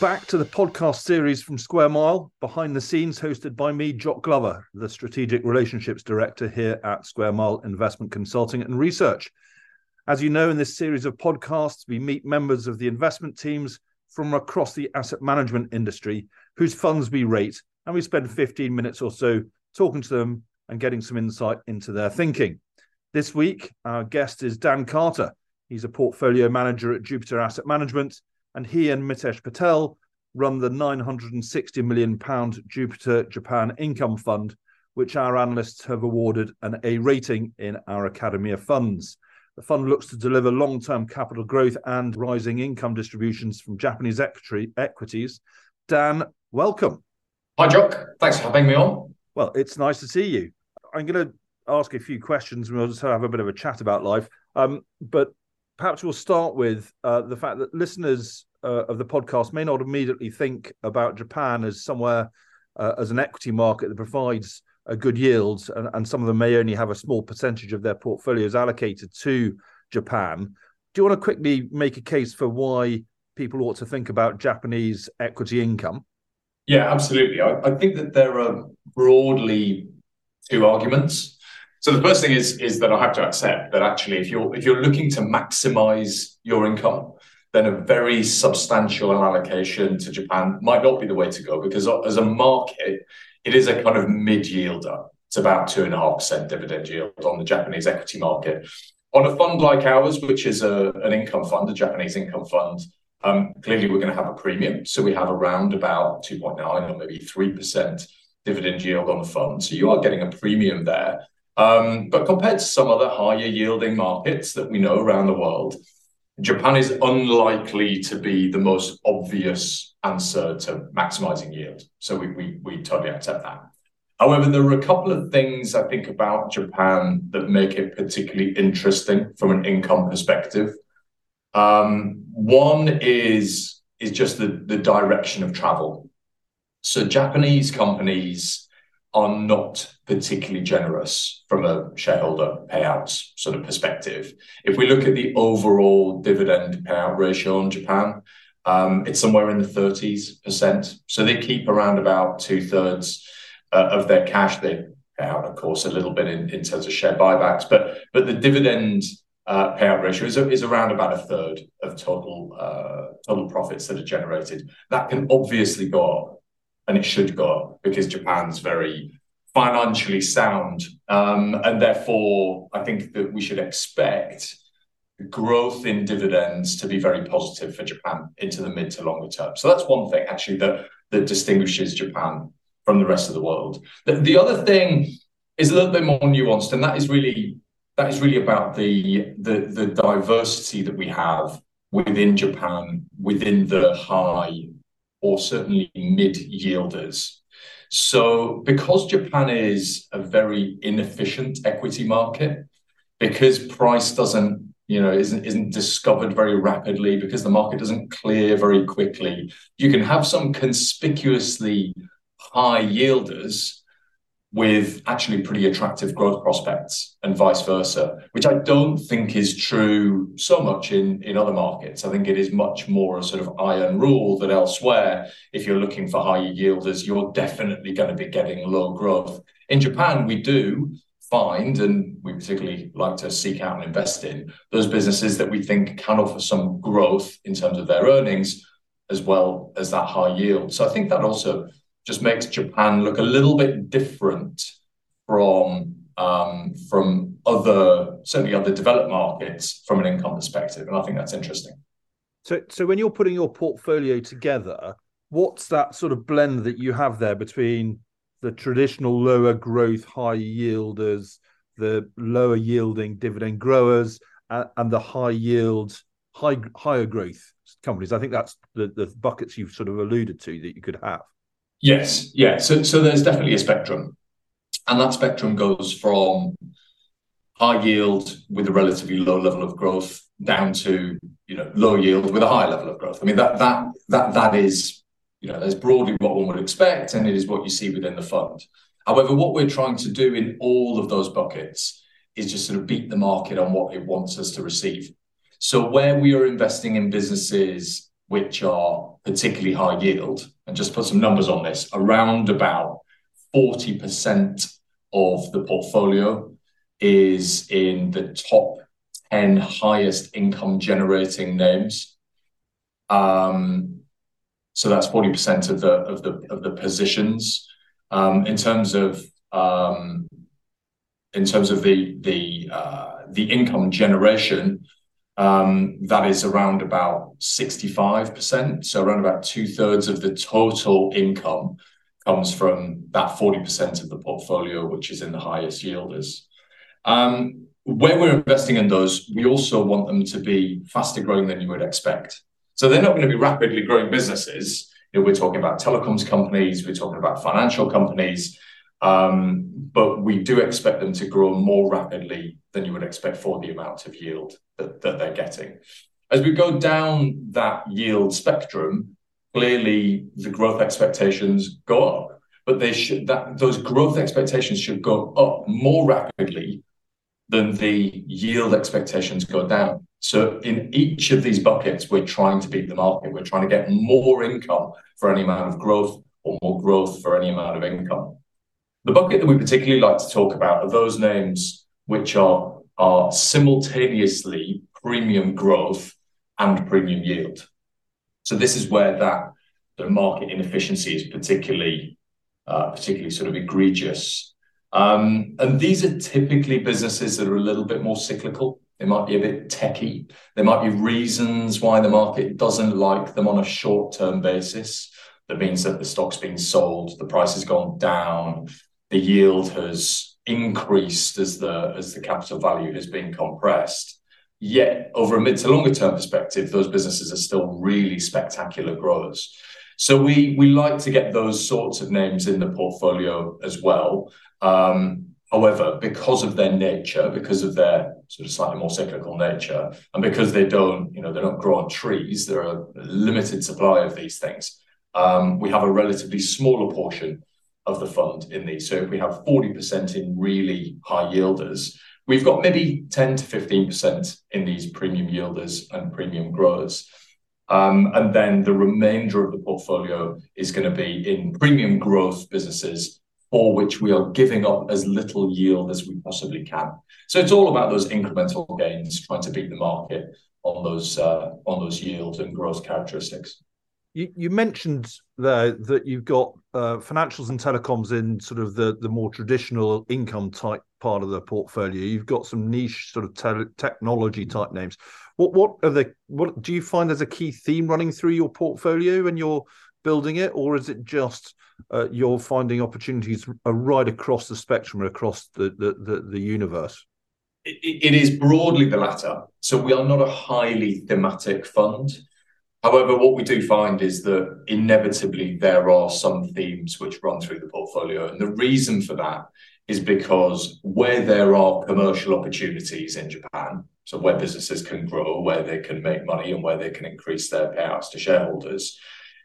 Back to the podcast series from Square Mile, Behind the Screens, hosted by me, Jock Glover, the Strategic Relationships Director here at Square Mile Investment Consulting and Research. As you know, in this series of podcasts, we meet members of the investment teams from across the asset management industry whose funds we rate, and we spend 15 minutes or so talking to them and getting some insight into their thinking. This week, our guest is Dan Carter. He's a portfolio manager at Jupiter Asset Management and he and Mitesh Patel run the 960 million pound Jupiter Japan Income Fund, which our analysts have awarded an A rating in our Academy of Funds. The fund looks to deliver long-term capital growth and rising income distributions from Japanese equity, equities. Dan, welcome. Hi, Jock. Thanks for having me on. Well, it's nice to see you. I'm going to ask a few questions and we'll just have a bit of a chat about life. Um, but perhaps we'll start with uh, the fact that listeners uh, of the podcast may not immediately think about Japan as somewhere uh, as an equity market that provides a good yield, and, and, some of them may only have a small percentage of their portfolios allocated to Japan. Do you want to quickly make a case for why people ought to think about Japanese equity income? Yeah, absolutely. I, I think that there are broadly two arguments so the first thing is is that I have to accept that actually, if you're if you're looking to maximize your income, then a very substantial allocation to Japan might not be the way to go because as a market, it is a kind of mid yielder. It's about two and a half percent dividend yield on the Japanese equity market. On a fund like ours, which is a, an income fund, a Japanese income fund, um, clearly we're going to have a premium. So we have around about 2.9 or maybe 3% dividend yield on the fund. So you are getting a premium there. Um, but compared to some other higher yielding markets that we know around the world, Japan is unlikely to be the most obvious answer to maximizing yield. So we, totally accept that. However, there are a couple of things I think about Japan that make it particularly interesting from an income perspective. Um, one is, just the direction of travel. So Japanese companies are not particularly generous from a shareholder payouts sort of perspective. If we look at the overall dividend payout ratio in Japan, um, it's somewhere in the 30s%. So they keep around about two-thirds uh, of their cash. They pay out, of course, a little bit in terms of share buybacks, but the dividend uh, payout ratio is around about a third of total profits that are generated. That can obviously go up and it should go up because Japan's very financially sound. Um, and therefore, I think that we should expect growth in dividends to be very positive for Japan into the mid to longer term. So that's one thing actually that that distinguishes Japan from the rest of the world. The, the other thing is a little bit more nuanced, and that is really that is really about the the, the diversity that we have within Japan, within the high or certainly mid yielders. So, because Japan is a very inefficient equity market, because price doesn't, you know, isn't isn't discovered very rapidly, because the market doesn't clear very quickly, you can have some conspicuously high yielders with actually pretty attractive growth prospects and vice versa, which I don't think is true so much in, in other markets. I think it is much more a sort of iron rule that elsewhere, if you're looking for higher yielders, you're definitely going to be getting low growth. In Japan, we do find, and we particularly like to seek out and invest in, those businesses that we think can offer some growth in terms of their earnings as well as that high yield. So I think that also just makes Japan look a little bit different from um, from other certainly other developed markets from an income perspective, and I think that's interesting. So, so when you're putting your portfolio together, what's that sort of blend that you have there between the traditional lower growth high yielders, the lower yielding dividend growers, and, and the high yield high higher growth companies? I think that's the the buckets you've sort of alluded to that you could have. Yes, yeah. So, so there's definitely a spectrum, and that spectrum goes from high yield with a relatively low level of growth down to you know low yield with a high level of growth. I mean that that that that is you know that's broadly what one would expect, and it is what you see within the fund. However, what we're trying to do in all of those buckets is just sort of beat the market on what it wants us to receive. So where we are investing in businesses which are particularly high yield, and just put some numbers on this, around about 40% of the portfolio is in the top 10 highest income generating names. Um, so that's 40% of the of the of the positions. Um, in terms of um, in terms of the the uh, the income generation, that is around about 65%. So around about two thirds of the total income comes from that 40% of the portfolio, which is in the highest yielders. Um, where we're investing in those, we also want them to be faster growing than you would expect. So they're not going to be rapidly growing businesses. We're talking about telecoms companies, we're talking about financial companies, um, Um, but we do expect them to grow more rapidly than you would expect for the amount of yield that, they're getting. As we go down that yield spectrum, clearly the growth expectations go up, but those growth expectations should go up more rapidly than the yield expectations go down. So in each of these buckets, we're trying to beat the market. We're trying to get more income for any amount of growth or more growth for any amount of income. The bucket that we particularly like to talk about are those names which are, are simultaneously premium growth and premium yield. So this is where that the market inefficiency is particularly uh, particularly sort of egregious. Um, and these are typically businesses that are a little bit more cyclical. They might be a bit techy. There might be reasons why the market doesn't like them on a short term basis. That means that the stock's been sold, the price has gone down, the yield has increased as the as the capital value has been compressed. Yet, over a mid to longer term perspective, those businesses are still really spectacular growers. So we we like to get those sorts of names in the portfolio as well. Um, however, because of their nature, because of their sort of slightly more cyclical nature, and because they don't, you know, they don't grow on trees, there are a limited supply of these things. Um, we have a relatively smaller portion of the fund in these. So if we have 40% in really high yielders, we've got maybe 10 to 15% in these premium yielders and premium growers. Um, and then the remainder of the portfolio is going to be in premium growth businesses for which we are giving up as little yield as we possibly can. So it's all about those incremental gains, trying to beat the market on those uh, on those yield and growth characteristics. You, you mentioned there that you've got uh, financials and telecoms in sort of the, the more traditional income type part of the portfolio. You've got some niche sort of te- technology type names. What what are the what do you find there's a key theme running through your portfolio when you're building it, or is it just uh, you're finding opportunities right across the spectrum, across the the, the, the universe? It, it is broadly the latter. So we are not a highly thematic fund. However, what we do find is that inevitably there are some themes which run through the portfolio. And the reason for that is because where there are commercial opportunities in Japan, so where businesses can grow, where they can make money, and where they can increase their payouts to shareholders,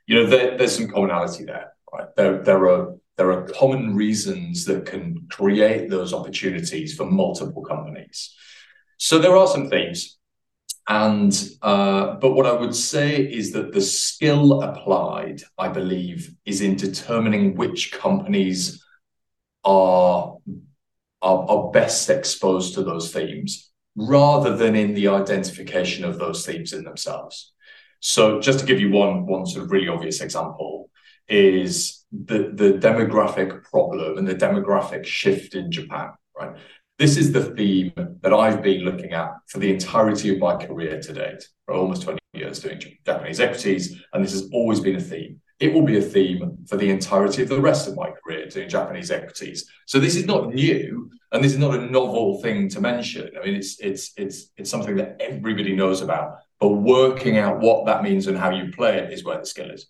you know, there, there's some commonality there, right? There, there are there are common reasons that can create those opportunities for multiple companies. So there are some themes. And uh, but what I would say is that the skill applied, I believe, is in determining which companies are are, are best exposed to those themes, rather than in the identification of those themes in themselves. So, just to give you one one sort of really obvious example, is the the demographic problem and the demographic shift in Japan. Right, this is the theme that I've been looking at for the entirety of my career to date, for almost 20 years doing Japanese equities, and this has always been a theme. It will be a theme for the entirety of the rest of my career doing Japanese equities. So this is not new, and this is not a novel thing to mention. I mean, it's it's it's it's something that everybody knows about, but working out what that means and how you play it is where the skill is.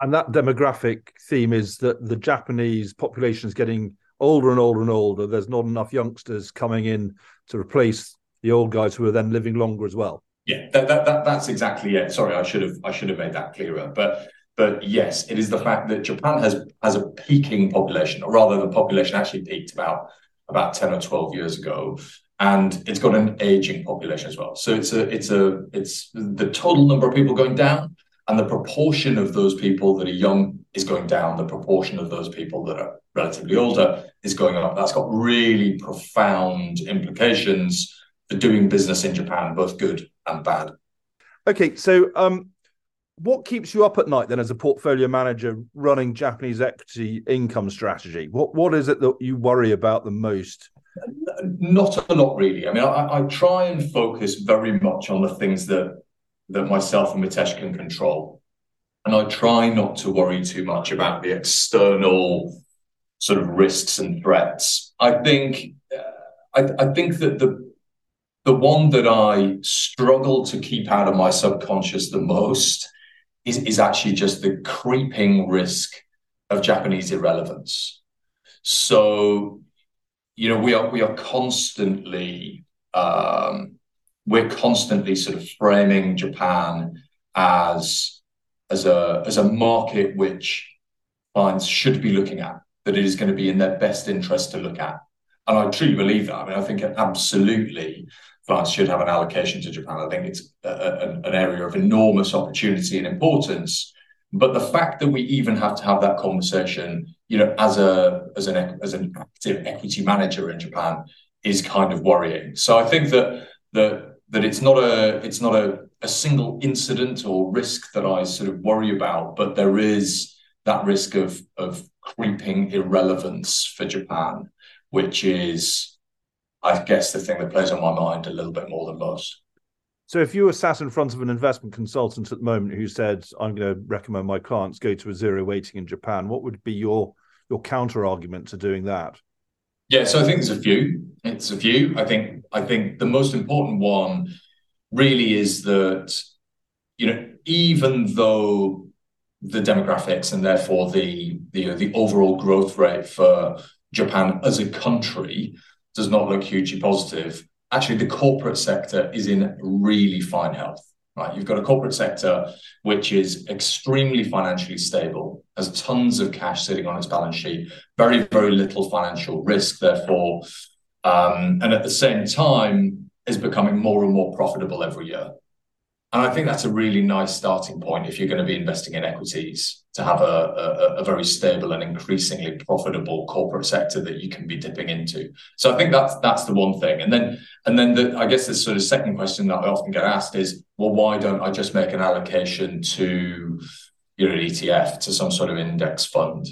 And that demographic theme is that the Japanese population is getting older and older and older. There's not enough youngsters coming in to replace the old guys who are then living longer as well. Yeah, that, that, that that's exactly it. Sorry, I should have I should have made that clearer. But but yes, it is the fact that Japan has has a peaking population, or rather, the population actually peaked about about ten or twelve years ago, and it's got an aging population as well. So it's a it's a it's the total number of people going down, and the proportion of those people that are young is going down. The proportion of those people that are relatively older is going up. That's got really profound implications for doing business in Japan, both good and bad. Okay, so um, what keeps you up at night then as a portfolio manager running Japanese equity income strategy? What what is it that you worry about the most? Not a lot, really. I mean, I, I try and focus very much on the things that that myself and Mitesh can control, and I try not to worry too much about the external sort of risks and threats. I think I, I think that the the one that I struggle to keep out of my subconscious the most is, is actually just the creeping risk of Japanese irrelevance. So, you know, we are we are constantly um, we're constantly sort of framing Japan as as a as a market which clients should be looking at, that it is going to be in their best interest to look at. And I truly believe that. I mean, I think absolutely clients should have an allocation to Japan. I think it's a, a, an area of enormous opportunity and importance. But the fact that we even have to have that conversation, you know, as a as an as an active equity manager in Japan, is kind of worrying. So I think that that that it's not a it's not a, a single incident or risk that I sort of worry about, but there is that risk of of creeping irrelevance for Japan, which is I guess the thing that plays on my mind a little bit more than most. So, if you were sat in front of an investment consultant at the moment who said, "I'm going to recommend my clients go to a zero weighting in Japan," what would be your your counter argument to doing that? Yeah, so I think there's a few. It's a few. I think I think the most important one really is that you know even though the demographics and therefore the the the overall growth rate for Japan as a country does not look hugely positive. Actually, the corporate sector is in really fine health. Right, you've got a corporate sector which is extremely financially stable, has tons of cash sitting on its balance sheet, very very little financial risk, therefore, um, and at the same time is becoming more and more profitable every year. And I think that's a really nice starting point if you're going to be investing in equities to have a, a, a, very stable and increasingly profitable corporate sector that you can be dipping into. So I think that's that's the one thing. And then and then the, I guess the sort of second question that I often get asked is, well, why don't I just make an allocation to you know an ETF to some sort of index fund?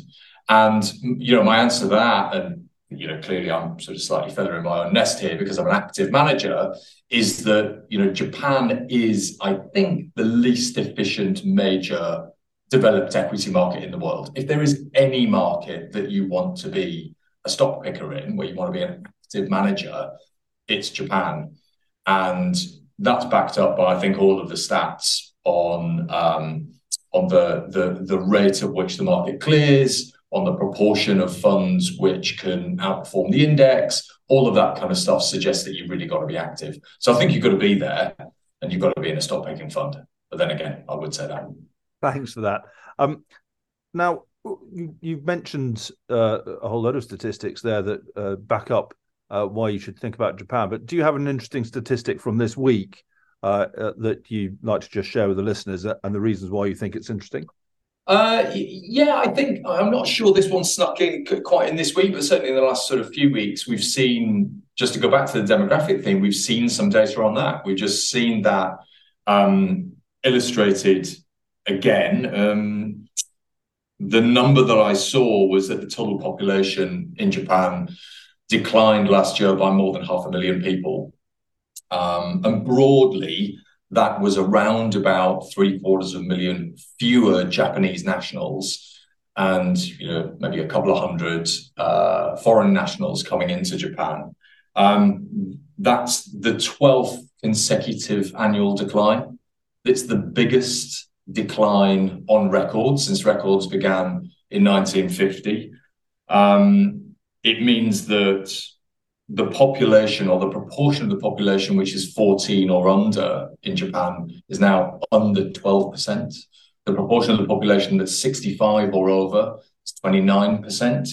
And you know my answer to that, and you know clearly I'm sort of slightly feathering my own nest here because I'm an active manager, is that you know Japan is I think the least efficient major developed equity market in the world. If there is any market that you want to be a stock picker in, where you want to be an active manager, it's Japan, and that's backed up by I think all of the stats on um, on the, the the rate at which the market clears, on the proportion of funds which can outperform the index. All of that kind of stuff suggests that you've really got to be active. So I think you've got to be there, and you've got to be in a stock picking fund. But then again, I would say that. Thanks for that. Um, now, you, have mentioned uh, a whole lot of statistics there that uh, back up uh, why you should think about Japan. But do you have an interesting statistic from this week uh, uh, that you'd like to just share with the listeners uh, and the reasons why you think it's interesting? Uh, yeah, I think I'm not sure this one snuck in quite in this week, but certainly in the last sort of few weeks, we've seen just to go back to the demographic thing, we've seen some data on that. We've just seen that um, illustrated again, um, the number that I saw was that the total population in Japan declined last year by more than half a million people. Um, and broadly, that was around about three quarters of a million fewer Japanese nationals and you know maybe a couple of hundred uh, foreign nationals coming into Japan. Um, that's the 12th consecutive annual decline. It's the biggest decline on record since records began in 1950. Um, it means that the population or the proportion of the population which is 14 or under in Japan is now under 12%. The proportion of the population that's 65 or over is 29%.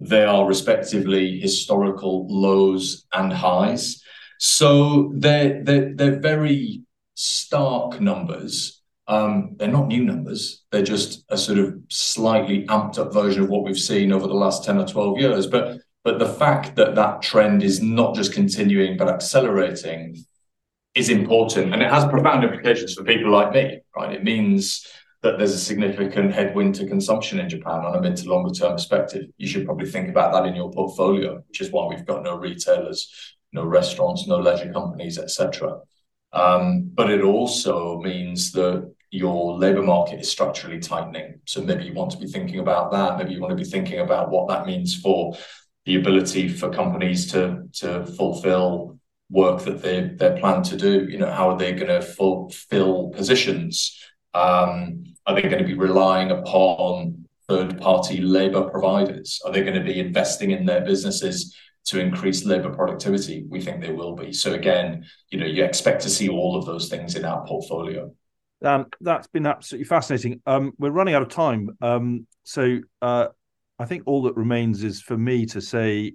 They are respectively historical lows and highs. So they're, they're, they're very stark numbers Um, they're not new numbers. They're just a sort of slightly amped up version of what we've seen over the last 10 or 12 years. But but the fact that that trend is not just continuing but accelerating is important, and it has profound implications for people like me. Right? It means that there's a significant headwind to consumption in Japan on a mid to longer term perspective. You should probably think about that in your portfolio, which is why we've got no retailers, no restaurants, no leisure companies, etc. Um, but it also means that your labor market is structurally tightening. So maybe you want to be thinking about that. Maybe you want to be thinking about what that means for the ability for companies to to fulfill work that they they plan to do. You know, how are they going to fulfill positions? Um, are they going to be relying upon third party labor providers? Are they going to be investing in their businesses to increase labor productivity? We think they will be. So again, you know, you expect to see all of those things in our portfolio. Um, that's been absolutely fascinating. Um, we're running out of time, um, so uh, I think all that remains is for me to say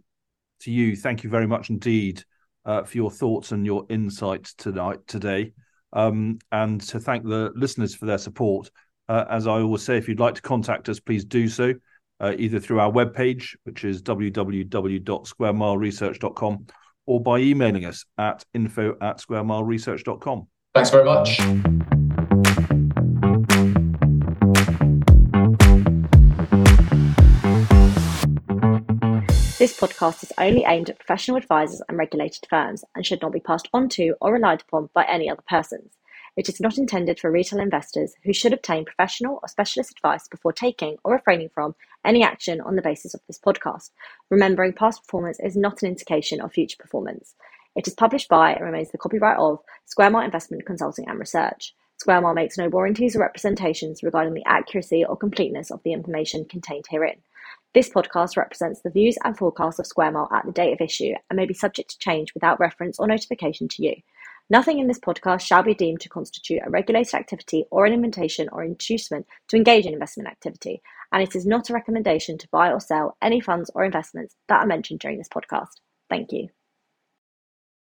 to you, thank you very much indeed uh, for your thoughts and your insights tonight today, um, and to thank the listeners for their support. Uh, as I always say, if you'd like to contact us, please do so uh, either through our webpage, which is www.squaremileresearch.com, or by emailing us at info at squaremileresearch.com. Thanks very much. This podcast is only aimed at professional advisors and regulated firms and should not be passed on to or relied upon by any other persons. It is not intended for retail investors who should obtain professional or specialist advice before taking or refraining from any action on the basis of this podcast. Remembering past performance is not an indication of future performance. It is published by and remains the copyright of Square Mile Investment Consulting and Research. Square Mile makes no warranties or representations regarding the accuracy or completeness of the information contained herein. This podcast represents the views and forecasts of Square Mile at the date of issue and may be subject to change without reference or notification to you. Nothing in this podcast shall be deemed to constitute a regulated activity or an invitation or inducement to engage in investment activity, and it is not a recommendation to buy or sell any funds or investments that are mentioned during this podcast. Thank you.